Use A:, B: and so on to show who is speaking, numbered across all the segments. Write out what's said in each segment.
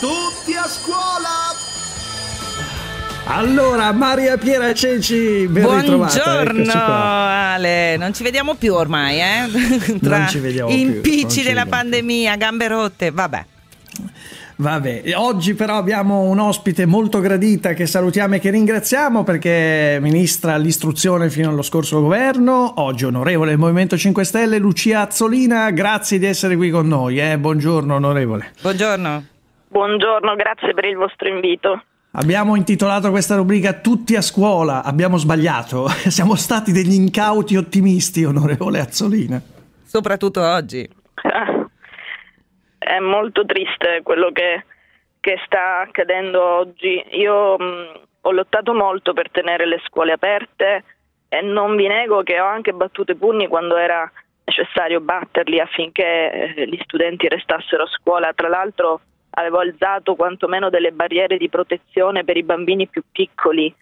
A: Tutti a scuola!
B: Allora, Maria Piera Ceci, ben
C: Buongiorno Ale, non ci vediamo più ormai, eh?
B: Tra non ci vediamo
C: impicci della pandemia, gambe rotte, vabbè.
B: Vabbè, oggi però abbiamo un ospite molto gradita che salutiamo e che ringraziamo perché ministra l'istruzione fino allo scorso governo, oggi onorevole del Movimento 5 Stelle, Lucia Azzolina, grazie di essere qui con noi, eh? buongiorno onorevole.
C: Buongiorno.
D: Buongiorno, grazie per il vostro invito.
B: Abbiamo intitolato questa rubrica Tutti a scuola, abbiamo sbagliato, siamo stati degli incauti ottimisti, onorevole Azzolina.
C: Soprattutto oggi.
D: È molto triste quello che, che sta accadendo oggi. Io mh, ho lottato molto per tenere le scuole aperte e non vi nego che ho anche battuto i pugni quando era necessario batterli affinché eh, gli studenti restassero a scuola. Tra l'altro avevo alzato quantomeno delle barriere di protezione per i bambini più piccoli.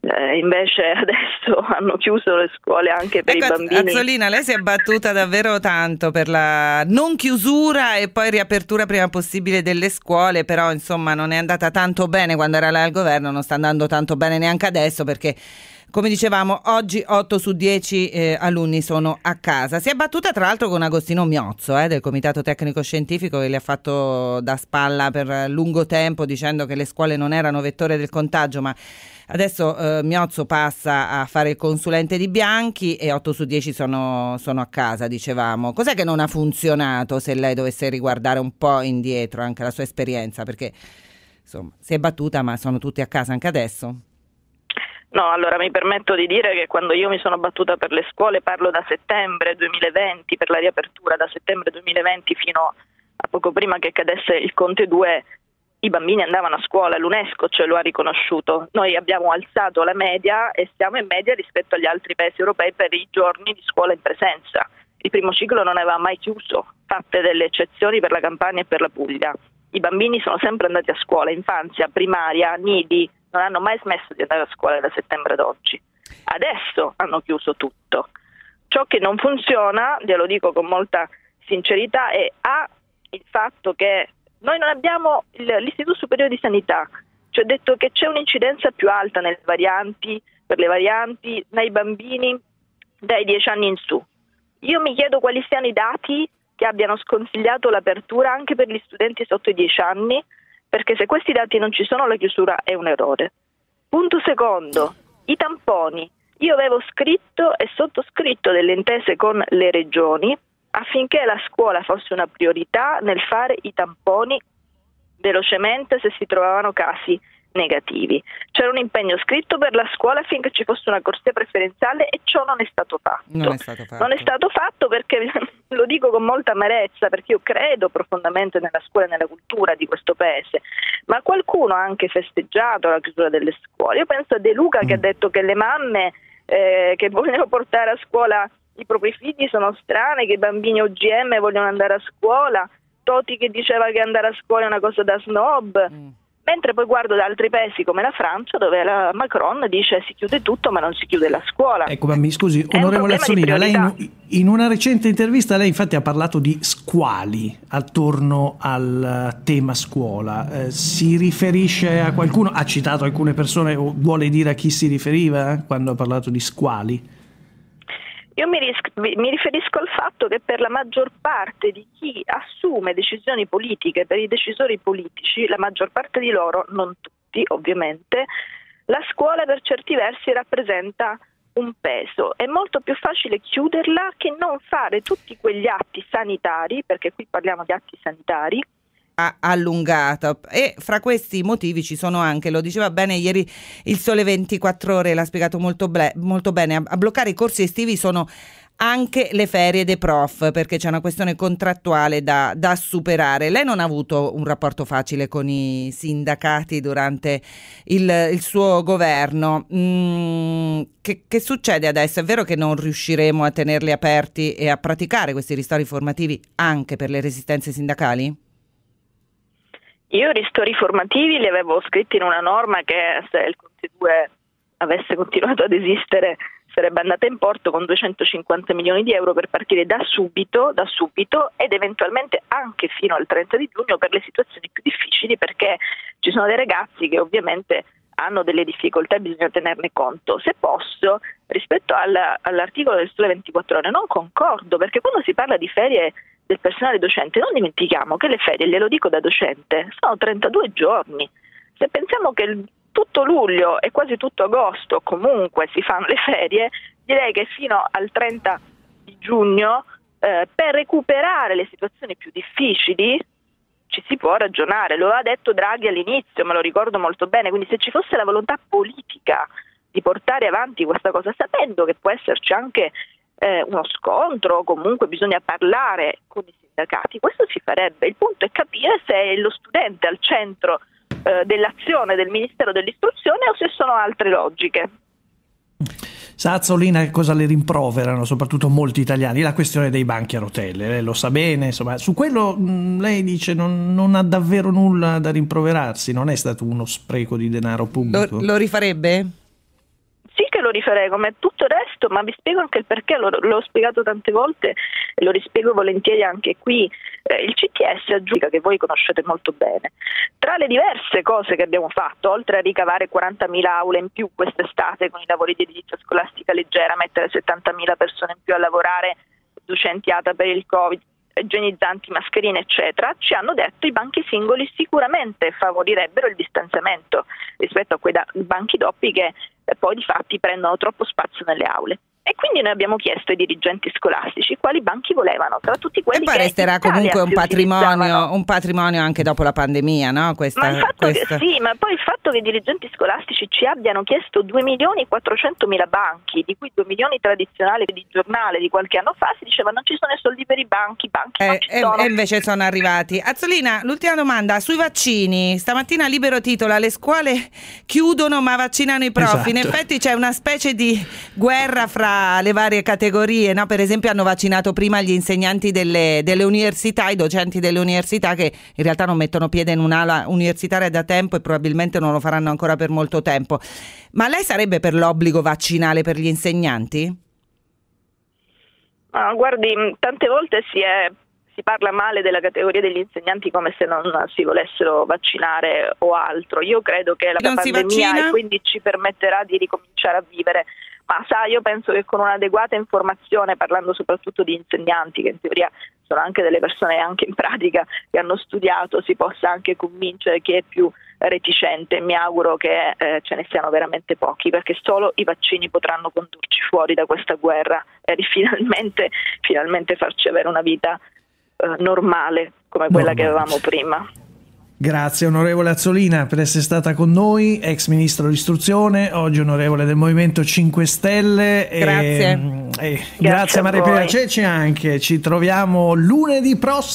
D: Eh, invece adesso hanno chiuso le scuole anche per
C: ecco,
D: i bambini.
C: Azzolina, lei si è battuta davvero tanto per la non chiusura e poi riapertura prima possibile delle scuole, però insomma non è andata tanto bene quando era lei al governo, non sta andando tanto bene neanche adesso perché come dicevamo, oggi 8 su 10 eh, alunni sono a casa. Si è battuta tra l'altro con Agostino Miozzo eh, del Comitato Tecnico Scientifico che le ha fatto da spalla per lungo tempo dicendo che le scuole non erano vettore del contagio, ma adesso eh, Miozzo passa a fare il consulente di Bianchi e 8 su 10 sono, sono a casa, dicevamo. Cos'è che non ha funzionato se lei dovesse riguardare un po' indietro anche la sua esperienza? Perché insomma si è battuta ma sono tutti a casa anche adesso.
D: No, allora mi permetto di dire che quando io mi sono battuta per le scuole parlo da settembre 2020, per la riapertura da settembre 2020 fino a poco prima che cadesse il Conte 2, i bambini andavano a scuola, l'UNESCO ce lo ha riconosciuto. Noi abbiamo alzato la media e siamo in media rispetto agli altri paesi europei per i giorni di scuola in presenza. Il primo ciclo non aveva mai chiuso, fatte delle eccezioni per la Campania e per la Puglia. I bambini sono sempre andati a scuola, infanzia, primaria, nidi, non hanno mai smesso di andare a scuola da settembre ad oggi. Adesso hanno chiuso tutto. Ciò che non funziona, glielo dico con molta sincerità, è A, il fatto che noi non abbiamo l'Istituto Superiore di Sanità, ci ha detto che c'è un'incidenza più alta varianti, per le varianti nei bambini dai 10 anni in su. Io mi chiedo quali siano i dati che abbiano sconsigliato l'apertura anche per gli studenti sotto i 10 anni, perché se questi dati non ci sono la chiusura è un errore. Punto secondo, i tamponi. Io avevo scritto e sottoscritto delle intese con le regioni affinché la scuola fosse una priorità nel fare i tamponi velocemente se si trovavano casi negativi. C'era un impegno scritto per la scuola affinché ci fosse una corsia preferenziale e ciò non è stato fatto.
C: Non è stato fatto,
D: non è stato fatto perché lo dico con molta amarezza perché io credo profondamente nella scuola e nella cultura di questo paese, ma qualcuno ha anche festeggiato la chiusura delle scuole. Io penso a De Luca che ha mm. detto che le mamme eh, che vogliono portare a scuola i propri figli sono strane, che i bambini OGM vogliono andare a scuola, Toti che diceva che andare a scuola è una cosa da snob. Mm Mentre poi guardo da altri paesi come la Francia dove la Macron dice si chiude tutto ma non si chiude la scuola.
B: Ecco, ma mi scusi, onorevole Azzolina, lei in, in, una recente intervista lei infatti ha parlato di squali attorno al tema scuola. Eh, si riferisce a qualcuno? Ha citato alcune persone o vuole dire a chi si riferiva eh, quando ha parlato di squali?
D: Io mi, ris- mi, riferisco al fatto che per la maggior parte di chi assume decisioni politiche, per i decisori politici, la maggior parte di loro, non tutti ovviamente, la scuola per certi versi rappresenta un peso. È molto più facile chiuderla che non fare tutti quegli atti sanitari, perché qui parliamo di atti sanitari,
C: allungata e fra questi motivi ci sono anche, lo diceva bene ieri il Sole 24 ore, l'ha spiegato molto, ble- molto bene, a, a bloccare i corsi estivi sono anche le ferie dei prof perché c'è una questione contrattuale da, da, superare. Lei non ha avuto un rapporto facile con i sindacati durante il, il suo governo. Mm, che, che, succede adesso? È vero che non riusciremo a tenerli aperti e a praticare questi ristori formativi anche per le resistenze sindacali?
D: Io i ristori formativi li avevo scritti in una norma che se il Conte 2 avesse continuato ad esistere sarebbe andata in porto con 250 milioni di euro per partire da subito, da subito ed eventualmente anche fino al 30 di giugno per le situazioni più difficili perché ci sono dei ragazzi che ovviamente hanno delle difficoltà e bisogna tenerne conto. Se posso, rispetto al, all'articolo del Sole 24 ore, non concordo perché quando si parla di ferie del personale docente non dimentichiamo che le ferie, glielo dico da docente, sono 32 giorni. Se pensiamo che tutto luglio e quasi tutto agosto comunque si fanno le ferie, direi che fino al 30 di giugno eh, per recuperare le situazioni più difficili ci si può ragionare, lo ha detto Draghi all'inizio, me lo ricordo molto bene, quindi se ci fosse la volontà politica di portare avanti questa cosa, sapendo che può esserci anche eh, uno scontro, comunque bisogna parlare con i sindacati, questo si farebbe. Il punto è capire se è lo studente al centro eh, dell'azione del Ministero dell'Istruzione o se sono altre logiche.
B: Sazzolina cosa le rimproverano, soprattutto molti italiani? La questione dei banchi a rotelle, lei lo sa bene, insomma, su quello mm, lei dice non, non, ha davvero nulla da rimproverarsi, non è stato uno spreco di denaro pubblico.
C: Lo, lo rifarebbe?
D: Rifarei come tutto il resto, ma vi spiego anche il perché, l'ho, l'ho spiegato tante volte e lo rispiego volentieri anche qui. Eh, il CTS aggiunga che voi conoscete molto bene. Tra le diverse cose che abbiamo fatto, oltre a ricavare 40.000 aule in più quest'estate con i lavori di edilizia scolastica leggera, mettere 70.000 persone in più a lavorare, docenti ATA per il Covid, igienizzanti, mascherine, eccetera, ci hanno detto i banchi singoli sicuramente favorirebbero il distanziamento rispetto a quei da- banchi doppi che eh, poi di fatti prendono troppo spazio nelle aule. E quindi noi abbiamo chiesto ai dirigenti scolastici quali banchi volevano, tra tutti quelli e
C: poi resterà comunque un patrimonio, un patrimonio, anche dopo la pandemia, no? Questa,
D: ma questa... che, sì, ma poi il fatto che i dirigenti scolastici ci abbiano chiesto 2 milioni e 400 mila banchi, di cui 2 milioni tradizionali di giornale di qualche anno fa, si diceva non ci sono i soldi per i banchi, banchi
C: eh,
D: e,
C: e, invece sono arrivati. Azzolina, l'ultima domanda, sui vaccini, stamattina libero titolo, le scuole chiudono ma vaccinano i prof, esatto. in effetti c'è una specie di guerra fra le varie categorie, no? per esempio hanno vaccinato prima gli insegnanti delle, delle, università, i docenti delle università che in realtà non mettono piede in un'ala universitaria da tempo e probabilmente non lo faranno ancora per molto tempo. Ma lei sarebbe per l'obbligo vaccinale per gli insegnanti?
D: Ah, guardi, tante volte si è si parla male della categoria degli insegnanti come se non si volessero vaccinare o altro. Io credo che la non pandemia quindi ci permetterà di ricominciare a vivere ma sa, io penso che con un'adeguata informazione, parlando soprattutto di insegnanti, che in teoria sono anche delle persone anche in pratica che hanno studiato, si possa anche convincere chi è più reticente. Mi auguro che eh, ce ne siano veramente pochi, perché solo i vaccini potranno condurci fuori da questa guerra e finalmente, finalmente farci avere una vita eh, normale come quella normale. che avevamo prima.
B: Grazie onorevole Azzolina per essere stata con noi, ex ministro dell'istruzione, oggi onorevole del Movimento 5 Stelle.
C: Grazie.
B: E, e grazie, grazie a Maria Pia Ceci anche, ci troviamo lunedì prossimo.